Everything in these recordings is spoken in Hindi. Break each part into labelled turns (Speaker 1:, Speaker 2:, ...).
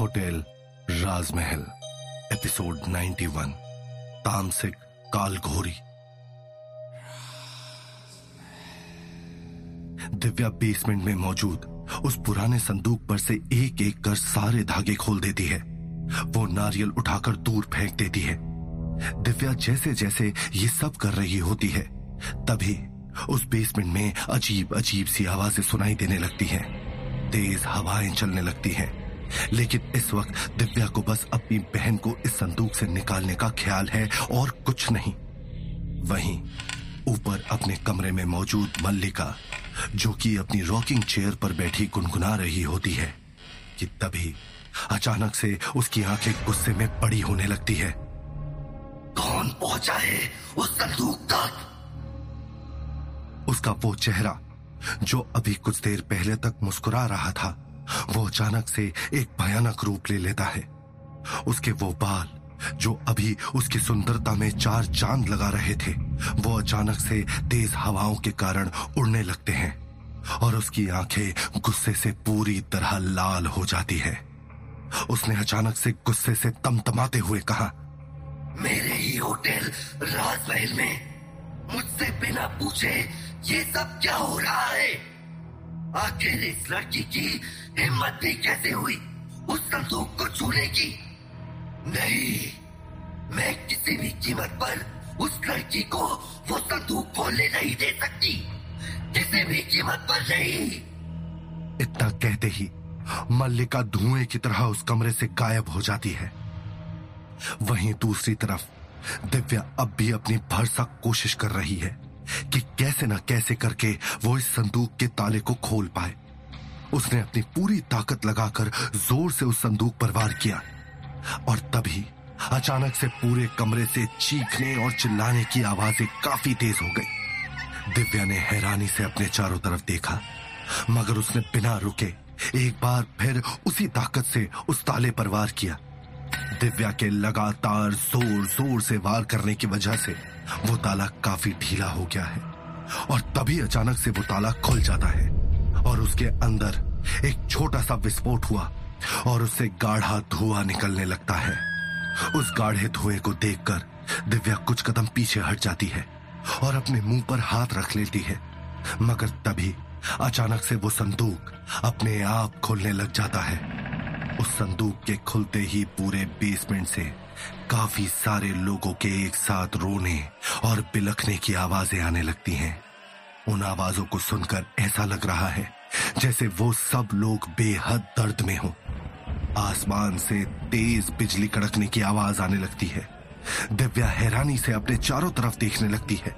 Speaker 1: होटल राजमहल, एपिसोड 91 तामसिक काल घोरी दिव्या बेसमेंट में मौजूद उस पुराने संदूक पर से एक एक कर सारे धागे खोल देती है। वो नारियल उठाकर दूर फेंक देती है। दिव्या जैसे जैसे ये सब कर रही होती है, तभी उस बेसमेंट में अजीब अजीब सी आवाज़ें सुनाई देने लगती हैं। तेज हवाएँ चलने लगती हैं। लेकिन इस वक्त दिव्या को बस अपनी बहन को इस संदूक से निकालने का ख्याल है और कुछ नहीं। वहीं ऊपर अपने कमरे में मौजूद मल्लिका, जो कि अपनी रॉकिंग चेयर पर बैठी गुनगुना रही होती है, कि तभी अचानक से उसकी आँखें गुस्से में बड़ी होने लगती है।
Speaker 2: कौन पहुँचा है उस संदूक तक?
Speaker 1: उसका वो चेहरा, जो अभी कुछ देर पहले तक मुस्कुरा रहा था वो अचानक से एक भयानक रूप ले लेता है। उसके वो बाल, जो अभी उसकी सुंदरता में चार चाँद लगा रहे थे, वो अचानक से तेज हवाओं के कारण उड़ने लगते हैं और उसकी आँखें गुस्से से पूरी तरह लाल हो जाती है। उसने अचानक से गुस्से से तमतमाते हुए कहा,
Speaker 2: मेरे ही होटल राजमहल में मुझसे बिना पूछे ये सब क्या हो रहा है? आखिर इस लड़की की हिम्मत भी कैसे हुई? उस संदूक को छूने की? नहीं, मैं किसी भी कीमत पर उस लड़की को वो संदूक खोलने नहीं दे सकती। किसी भी कीमत पर नहीं।
Speaker 1: इतना कहते ही मल्लिका धुएँ की तरह उस कमरे से गायब हो जाती है। वहीं दूसरी तरफ़ दिव्या अब भी अपनी भरसक कोशिश कर रही है। कि कैसे ना कैसे करके वो इस संदूक के ताले को खोल पाए। उसने अपनी पूरी ताकत लगाकर ज़ोर से उस संदूक पर वार किया। और तभी अचानक से पूरे कमरे से चीखने और चिल्लाने की आवाज़ें काफ़ी तेज हो गई। दिव्या ने हैरानी से अपने चारों तरफ़ देखा, मगर उसने बिना रुके एक बार फिर उसी ताकत से उस ताले पर वार किया। दिव्या के लगातार ज़ोर ज़ोर से वार करने की वजह से वो ताला काफ़ी ढीला हो गया है और तभी अचानक से वो ताला खुल जाता है और उसके अंदर एक छोटा सा विस्फोट हुआ और उससे गाढ़ा धुआँ निकलने लगता है। उस गाढ़े धुएँ को देखकर दिव्या कुछ कदम पीछे हट जाती है और अपने मुँह पर हाथ रख लेती है। मगर तभी अचानक से वो संदूक अपने आप खोलने लग जाता है। संदूक के खुलते ही पूरे बेसमेंट से काफ़ी सारे लोगों के एक साथ रोने और बिलखने की आवाज़ें आने लगती हैं। उन आवाजों को सुनकर ऐसा लग रहा है जैसे वो सब लोग बेहद दर्द में हो। आसमान से तेज बिजली कड़कने की आवाज़ आने लगती है। दिव्या हैरानी से अपने चारों तरफ़ देखने लगती है।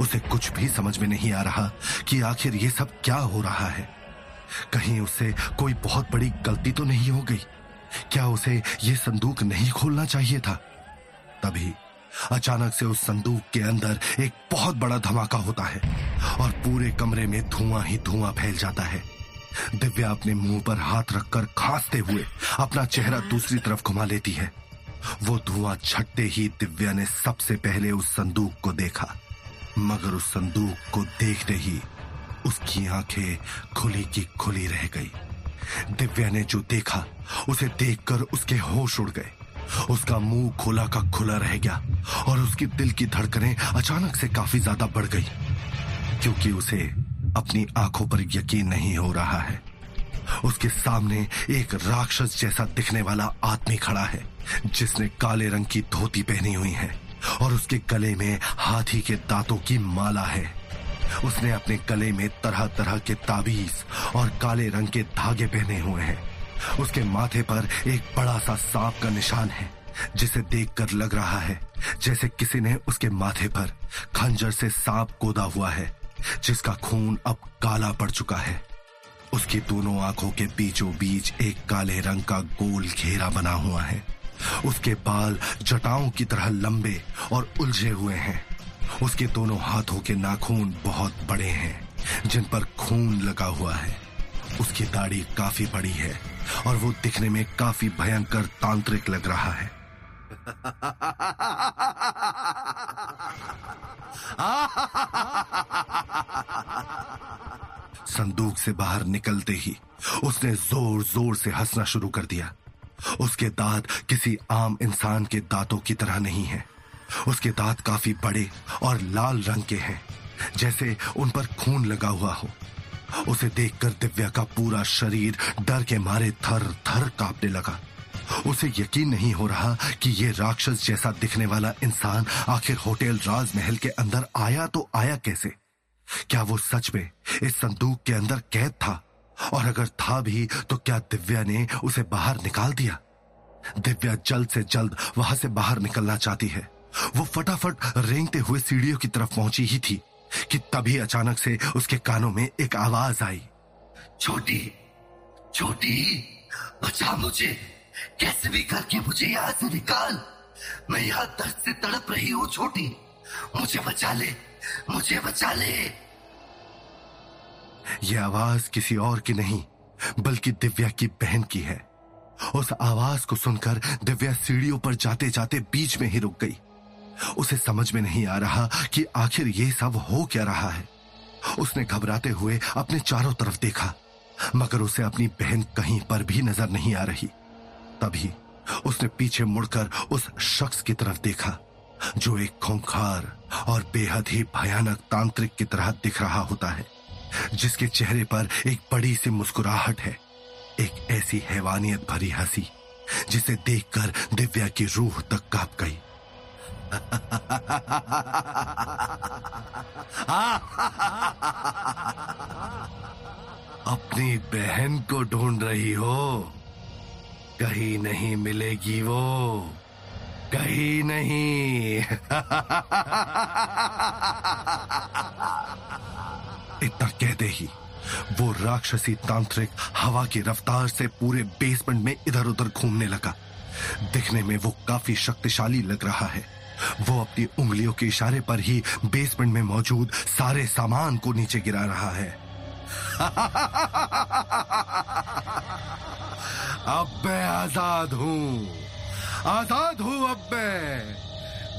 Speaker 1: उसे कुछ भी समझ में नहीं आ रहा कि आखिर ये सब क्या हो रहा है। कहीं उसे कोई बहुत बड़ी गलती तो नहीं हो गई? क्या उसे यह संदूक नहीं खोलना चाहिए था? तभी अचानक से उस संदूक के अंदर एक बहुत बड़ा धमाका होता है और पूरे कमरे में धुआँ ही धुआँ फैल जाता है। दिव्या अपने मुँह पर हाथ रखकर खांसते हुए अपना चेहरा दूसरी तरफ़ घुमा लेती है। वो धुआँ छटते ही दिव्या ने सबसे पहले उस संदूक को देखा, मगर उस संदूक को देखते ही उसकी आँखें खुली की खुली रह गई। दिव्या ने जो देखा, उसे देखकर उसके होश उड़ गए। उसका मुँह खुला का खुला रह गया और उसकी दिल की धड़कनें अचानक से काफ़ी ज़्यादा बढ़ गई। क्योंकि उसे अपनी आँखों पर यकीन नहीं हो रहा है। उसके सामने एक राक्षस जैसा दिखने वाला आदमी खड़ा है, जिसने काले रंग की धोती पहनी हुई है और उसके गले में हाथी के दांतों की माला है। उसने अपने गले में तरह तरह के ताबीज और काले रंग के धागे पहने हुए हैं। उसके माथे पर एक बड़ा सा सांप का निशान है, जिसे देखकर लग रहा है जैसे किसी ने उसके माथे पर खंजर से सांप कोदा हुआ है, जिसका खून अब काला पड़ चुका है। उसकी दोनों आँखों के बीचों बीच एक काले रंग का गोल घेरा बना हुआ है। उसके बाल जटाओं की तरह लंबे और उलझे हुए हैं। उसके दोनों हाथों के नाखून बहुत बड़े हैं, जिन पर खून लगा हुआ है। उसकी दाढ़ी काफ़ी बड़ी है और वो दिखने में काफ़ी भयंकर तांत्रिक लग रहा है। संदूक से बाहर निकलते ही उसने ज़ोर ज़ोर से हंसना शुरू कर दिया। उसके दांत किसी आम इंसान के दांतों की तरह नहीं है। उसके दांत काफ़ी बड़े और लाल रंग के हैं, जैसे उन पर खून लगा हुआ हो। उसे देखकर दिव्या का पूरा शरीर डर के मारे थर थर कांपने लगा। उसे यकीन नहीं हो रहा कि ये राक्षस जैसा दिखने वाला इंसान आखिर होटल राजमहल के अंदर आया तो आया कैसे? क्या वो सच में इस संदूक के अंदर कैद था? और अगर था भी तो क्या दिव्या ने उसे बाहर निकाल दिया? दिव्या जल्द से जल्द वहाँ से बाहर निकलना चाहती है। वो फटाफट रेंगते हुए सीढ़ियों की तरफ़ पहुँची ही थी कि तभी अचानक से उसके कानों में एक आवाज़ आई।
Speaker 2: छोटी छोटी बचा मुझे। कैसे भी करके मुझे यहाँ से निकाल। मैं यहाँ दर्द से तड़प रही हूँ छोटी। मुझे बचा ले मुझे बचा ले।
Speaker 1: यह आवाज़ किसी और की नहीं बल्कि दिव्या की बहन की है। उस आवाज़ को सुनकर दिव्या सीढ़ियों पर जाते जाते बीच में ही रुक गई। उसे समझ में नहीं आ रहा कि आखिर ये सब हो क्या रहा है। उसने घबराते हुए अपने चारों तरफ़ देखा, मगर उसे अपनी बहन कहीं पर भी नज़र नहीं आ रही। तभी उसने पीछे मुड़कर उस शख्स की तरफ़ देखा, जो एक खोंखार और बेहद ही भयानक तांत्रिक की तरह दिख रहा होता है, जिसके चेहरे पर एक बड़ी सी मुस्कुराहट है, एक ऐसी हैवानियत भरी हँसी, जिसे देखकर दिव्या की रूह तक काँप गई। अपनी बहन को ढूंढ रही हो। कहीं नहीं मिलेगी वो। कहीं नहीं। इतना कहते ही, वो राक्षसी तांत्रिक हवा की रफ्तार से पूरे बेसमेंट में इधर उधर घूमने लगा। दिखने में वो काफ़ी शक्तिशाली लग रहा है। वो अपनी उंगलियों के इशारे पर ही बेसमेंट में मौजूद सारे सामान को नीचे गिरा रहा है। अब मैं आज़ाद हूँ। आज़ाद हूँ अब मैं।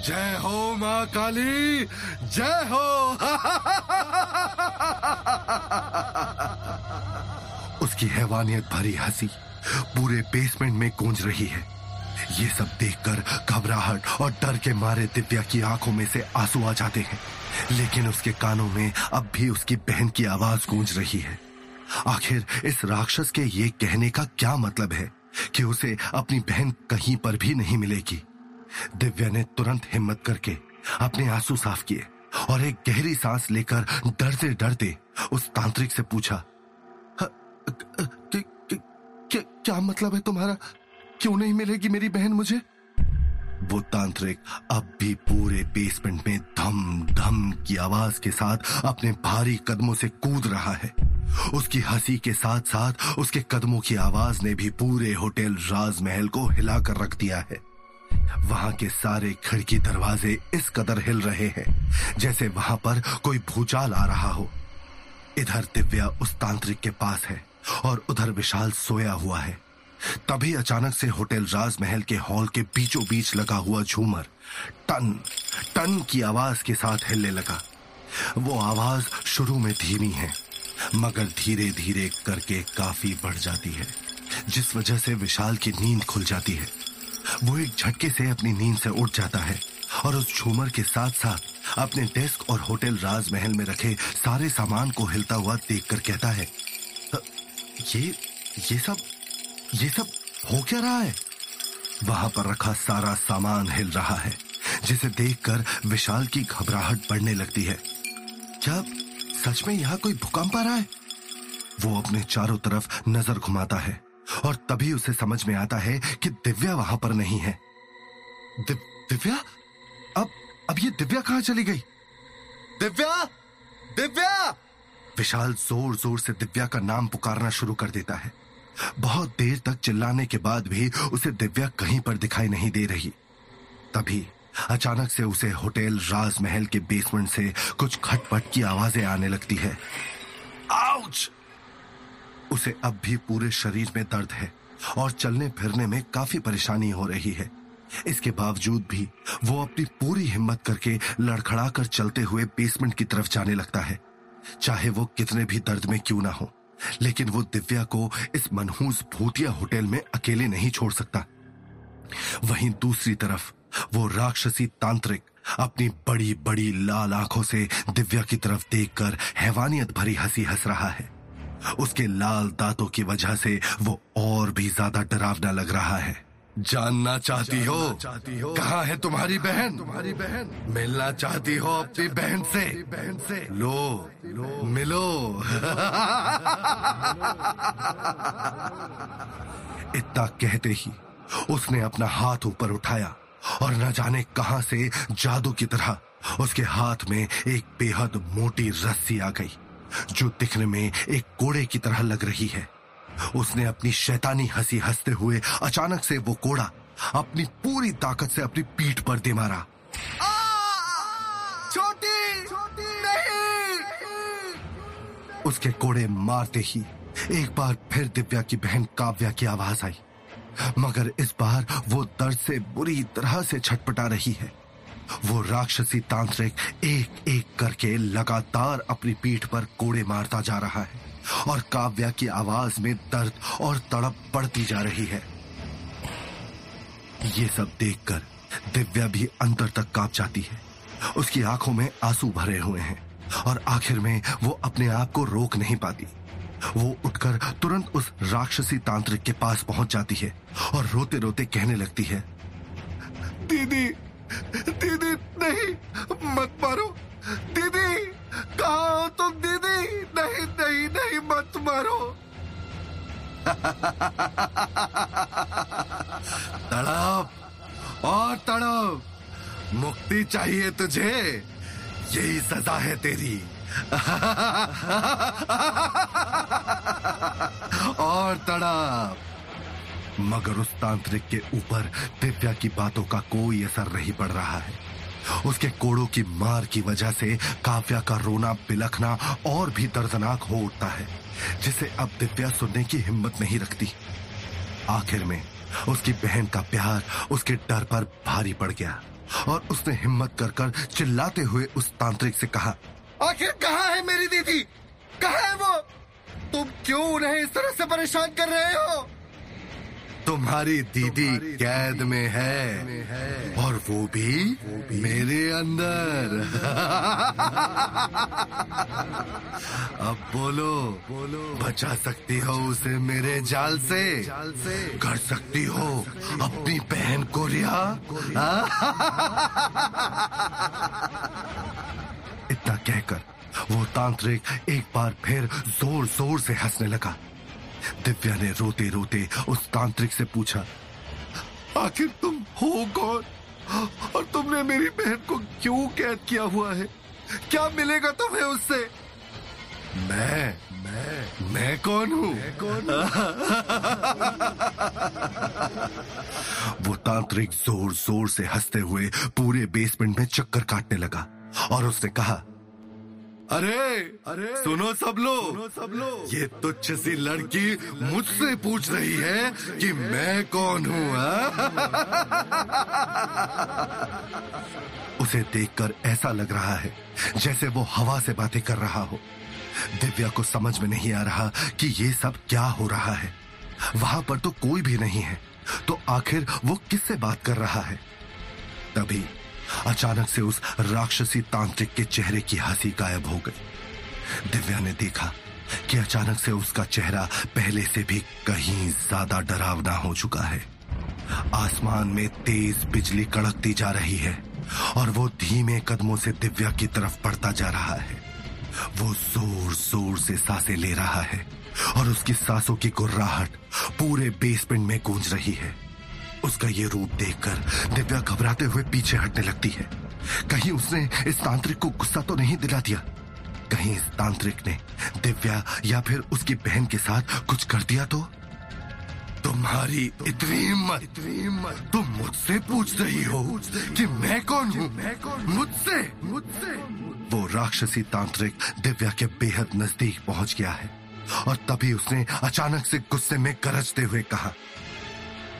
Speaker 1: जय हो माँ काली। जय हो। उसकी हैवानियत भरी हँसी पूरे बेसमेंट में गूंज रही है। ये सब देखकर घबराहट और डर के मारे दिव्या की आँखों में से आँसू आ जाते हैं। लेकिन उसके कानों में अब भी उसकी बहन की आवाज़ गूंज रही है। आखिर इस राक्षस के ये कहने का क्या मतलब है कि उसे अपनी बहन कहीं पर भी नहीं मिलेगी? दिव्या ने तुरंत हिम्मत करके अपने आँसू साफ़ किए और एक गहरी सांस लेकर डरते डरते उस तांत्रिक से पूछा क्या मतलब है तुम्हारा? क्यों नहीं मिलेगी मेरी बहन मुझे? वो तांत्रिक अब भी पूरे बेसमेंट में धम धम की आवाज़ के साथ अपने भारी कदमों से कूद रहा है। उसकी हँसी के साथ साथ उसके कदमों की आवाज़ ने भी पूरे होटल राजमहल को हिलाकर रख दिया है। वहाँ के सारे खिड़की दरवाजे इस कदर हिल रहे हैं, जैसे वहाँ पर कोई भूचाल आ रहा हो। इधर दिव्या उस तांत्रिक के पास है और उधर विशाल सोया हुआ है। तभी अचानक से होटल राजमहल के हॉल के बीचों बीच लगा हुआ झूमर टन टन की आवाज़ के साथ हिलने लगा। वो आवाज़ शुरू में धीमी है, मगर धीरे धीरे करके काफ़ी बढ़ जाती है, जिस वजह से विशाल की नींद खुल जाती है। वो एक झटके से अपनी नींद से उठ जाता है और उस झूमर के साथ साथ अपने डेस्क और होटल राजमहल में रखे सारे सामान को हिलता हुआ देखकर कहता है ये ये सब ये सब हो क्या रहा है? वहाँ पर रखा सारा सामान हिल रहा है जिसे देखकर विशाल की घबराहट बढ़ने लगती है। क्या सच में यहाँ कोई भूकंप आ रहा है? वो अपने चारों तरफ़ नज़र घुमाता है और तभी उसे समझ में आता है कि दिव्या वहाँ पर नहीं है। दि, दिव्या? अब अब ये दिव्या कहाँ चली गई? दिव्या? दिव्या? विशाल ज़ोर ज़ोर से दिव्या का नाम पुकारना शुरू कर देता है। बहुत देर तक चिल्लाने के बाद भी उसे दिव्या कहीं पर दिखाई नहीं दे रही। तभी अचानक से उसे होटल राजमहल के बेसमेंट से कुछ खटपट की आवाज़ें आने लगती है। आउच! उसे अब भी पूरे शरीर में दर्द है और चलने फिरने में काफ़ी परेशानी हो रही है। इसके बावजूद भी वो अपनी पूरी हिम्मत करके लड़खड़ाकर चलते हुए बेसमेंट की तरफ़ जाने लगता है, चाहे वो कितने भी दर्द में क्यों ना हो। लेकिन वो दिव्या को इस मनहूस भूतिया होटल में अकेले नहीं छोड़ सकता। वहीं दूसरी तरफ़, वो राक्षसी तांत्रिक अपनी बड़ी बड़ी लाल आँखों से दिव्या की तरफ़ देखकर हैवानियत भरी हँसी हंस रहा है। उसके लाल दांतों की वजह से वो और भी ज़्यादा डरावना लग रहा है। जानना चाहती हो? चाहती हो। कहाँ है तुम्हारी बहन? तुम्हारी बहन? मिलना चाहती हो अपनी बहन से? बहन से। लो। लो। मिलो। इतना कहते ही उसने अपना हाथ ऊपर उठाया और न जाने कहाँ से जादू की तरह उसके हाथ में एक बेहद मोटी रस्सी आ गई जो दिखने में एक कोड़े की तरह लग रही है। उसने अपनी शैतानी हँसी हँसते हुए अचानक से वो कोड़ा अपनी पूरी ताकत से अपनी पीठ पर दे मारा। छोटी! नहीं! उसके कोड़े मारते ही एक बार फिर दिव्या की बहन काव्या की आवाज़ आई। मगर इस बार वो दर्द से बुरी तरह से छटपटा रही है। वो राक्षसी तांत्रिक एक एक करके लगातार अपनी पीठ पर कोड़े मारता जा रहा है। और काव्या की आवाज़ में दर्द और तड़प बढ़ती जा रही है। ये सब देखकर दिव्या भी अंदर तक काँप जाती है। उसकी आँखों में आँसू भरे हुए हैं और आखिर में वो अपने आप को रोक नहीं पाती। वो उठकर तुरंत उस राक्षसी तांत्रिक के पास पहुँच जाती है और रोते रोते कहने लगती है, दीदी दीदी, नहीं, मत मारो। मारो। तड़प, और तड़प। मुक्ति चाहिए तुझे, यही सजा है तेरी। और तड़प। मगर उस तांत्रिक के ऊपर दिव्या की बातों का कोई असर नहीं पड़ रहा है। उसके कोड़ों की मार की वजह से काव्या का रोना, बिलखना और भी दर्दनाक हो उठता है, जिसे अब दिव्या सुनने की हिम्मत नहीं रखती। आखिर में उसकी बहन का प्यार उसके डर पर भारी पड़ गया और उसने हिम्मत कर कर चिल्लाते हुए उस तांत्रिक से कहा, आखिर कहाँ है मेरी दीदी? कहाँ है वो? तुम क्यों उन्हें इस तरह से परेशान कर रहे हो? तुम्हारी दीदी कैद में है। और वो भी मेरे अंदर। अब बोलो बोलो। बचा सकती हो उसे मेरे जाल से। कर सकती हो अपनी बहन को रिहा। इतना कहकर वो तांत्रिक एक बार फिर ज़ोर ज़ोर से हंसने लगा। दिव्या ने रोते रोते उस तांत्रिक से पूछा आखिर तुम हो कौन? और तुमने मेरी बहन को क्यों कैद किया हुआ है? क्या मिलेगा तुम्हें उससे? मैं मैं मैं कौन हूँ? कौन वो तांत्रिक ज़ोर ज़ोर से हँसते हुए पूरे बेसमेंट में चक्कर काटने लगा और उसने कहा अरे अरे सुनो सब लोग। सब लोग। ये तुच्छ सी लड़की मुझसे पूछ रही है कि मैं कौन हूँ? उसे देखकर ऐसा लग रहा है जैसे वो हवा से बातें कर रहा हो। दिव्या को समझ में नहीं आ रहा कि ये सब क्या हो रहा है। वहाँ पर तो कोई भी नहीं है तो आखिर वो किससे बात कर रहा है? तभी अचानक से उस राक्षसी तांत्रिक के चेहरे की हँसी गायब हो गई। दिव्या ने देखा कि अचानक से उसका चेहरा पहले से भी कहीं ज़्यादा डरावना हो चुका है। आसमान में तेज बिजली कड़कती जा रही है और वो धीमे कदमों से दिव्या की तरफ़ बढ़ता जा रहा है। वो ज़ोर ज़ोर से साँसें ले रहा है और उसकी सांसों की गुर्राहट पूरे बेसमेंट में गूंज रही है। उसका ये रूप देखकर दिव्या घबराते हुए पीछे हटने लगती है। कहीं उसने इस तांत्रिक को गुस्सा तो नहीं दिला दिया? कहीं इस तांत्रिक ने दिव्या या फिर उसकी बहन के साथ कुछ कर दिया तो? तुम्हारी इतनी हिम्मत इतनी हिम्मत। तुम मुझसे पूछ रही हो कि मैं कौन हूँ? मैं कौन मुझसे मुझसे। वो राक्षसी तांत्रिक दिव्या के बेहद नज़दीक पहुँच गया है और तभी उसने अचानक से गुस्से में गरजते हुए कहा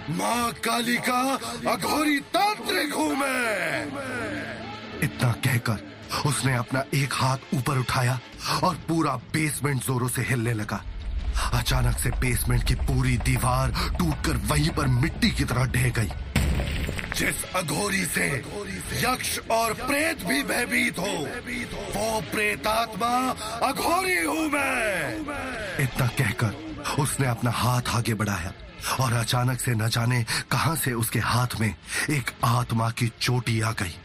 Speaker 1: माँ काली का अघोरी तांत्रिक हूँ मैं इतना कहकर उसने अपना एक हाथ ऊपर उठाया और पूरा बेसमेंट जोरों से हिलने लगा। अचानक से बेसमेंट की पूरी दीवार टूटकर वहीं पर मिट्टी की तरह ढह गई। जिस अघोरी से यक्ष और प्रेत भी भयभीत हो, वो प्रेतात्मा अघोरी हूँ मैं। इतना कहकर उसने अपना हाथ आगे बढ़ाया और अचानक से न जाने कहाँ से उसके हाथ में एक आत्मा की चोटी आ गई।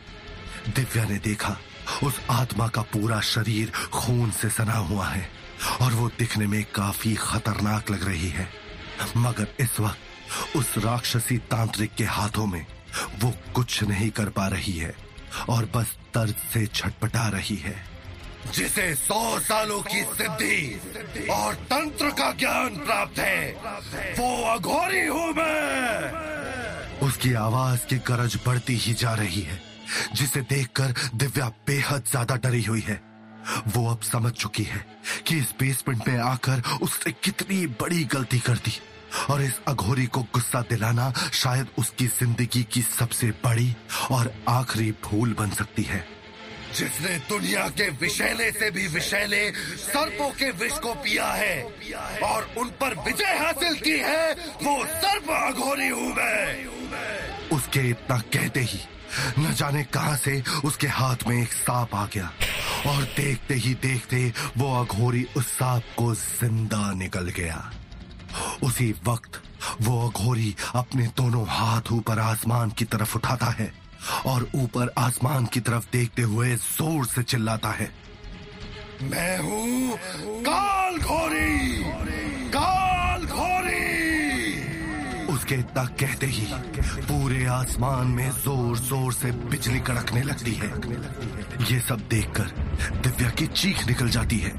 Speaker 1: दिव्या ने देखा, उस आत्मा का पूरा शरीर खून से सना हुआ है और वो दिखने में काफ़ी खतरनाक लग रही है। मगर इस वक्त उस राक्षसी तांत्रिक के हाथों में वो कुछ नहीं कर पा रही है और बस दर्द से छटपटा रही है। जिसे सौ सालों की सिद्धि और तंत्र का ज्ञान प्राप्त है, वो अघोरी हूँ मैं। उसकी आवाज़ की गरज बढ़ती ही जा रही है, जिसे देखकर दिव्या बेहद ज़्यादा डरी हुई है। वो अब समझ चुकी है कि इस बेसमेंट में आकर उसने कितनी बड़ी गलती कर दी और इस अघोरी को गुस्सा दिलाना शायद उसकी ज़िंदगी की सबसे बड़ी और आखिरी भूल बन सकती है। जिसने दुनिया के विषैले से भी विषैले, सर्पों के विष को पिया है और उन पर विजय हासिल की है, वो सर्प अघोरी हूँ मैं। उसके इतना कहते ही, न जाने कहा से उसके हाथ में एक सांप आ गया और देखते ही देखते वो अघोरी उस सांप को ज़िंदा निकल गया। उसी वक्त वो अघोरी अपने दोनों हाथ ऊपर आसमान की तरफ़ उठाता है। और ऊपर आसमान की तरफ़ देखते हुए ज़ोर से चिल्लाता है। मैं हूँ काल घोरी काल घोरी उसके इतना कहते ही पूरे आसमान में ज़ोर ज़ोर से बिजली कड़कने लगती है। ये सब देखकर दिव्या की चीख निकल जाती है।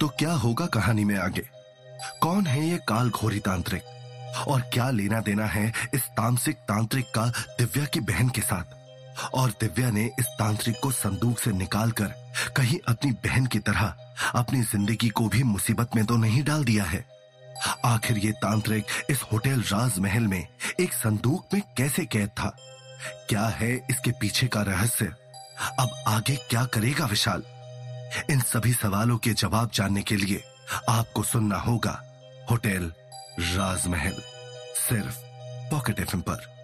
Speaker 1: तो क्या होगा कहानी में आगे? कौन है ये काल घोरी तांत्रिक? और क्या लेना देना है इस तामसिक तांत्रिक का दिव्या की बहन के साथ? और दिव्या ने इस तांत्रिक को संदूक से निकालकर कहीं अपनी बहन की तरह अपनी ज़िंदगी को भी मुसीबत में तो नहीं डाल दिया है? आखिर ये तांत्रिक इस होटल राजमहल में एक संदूक में कैसे कैद था? क्या है इसके पीछे का रहस्य? अब आगे क्या करेगा विशाल? इन सभी सवालों के जवाब जानने के लिए आपको सुनना होगा होटल राजमहल सिर्फ़ पॉकेट एफ़ पर।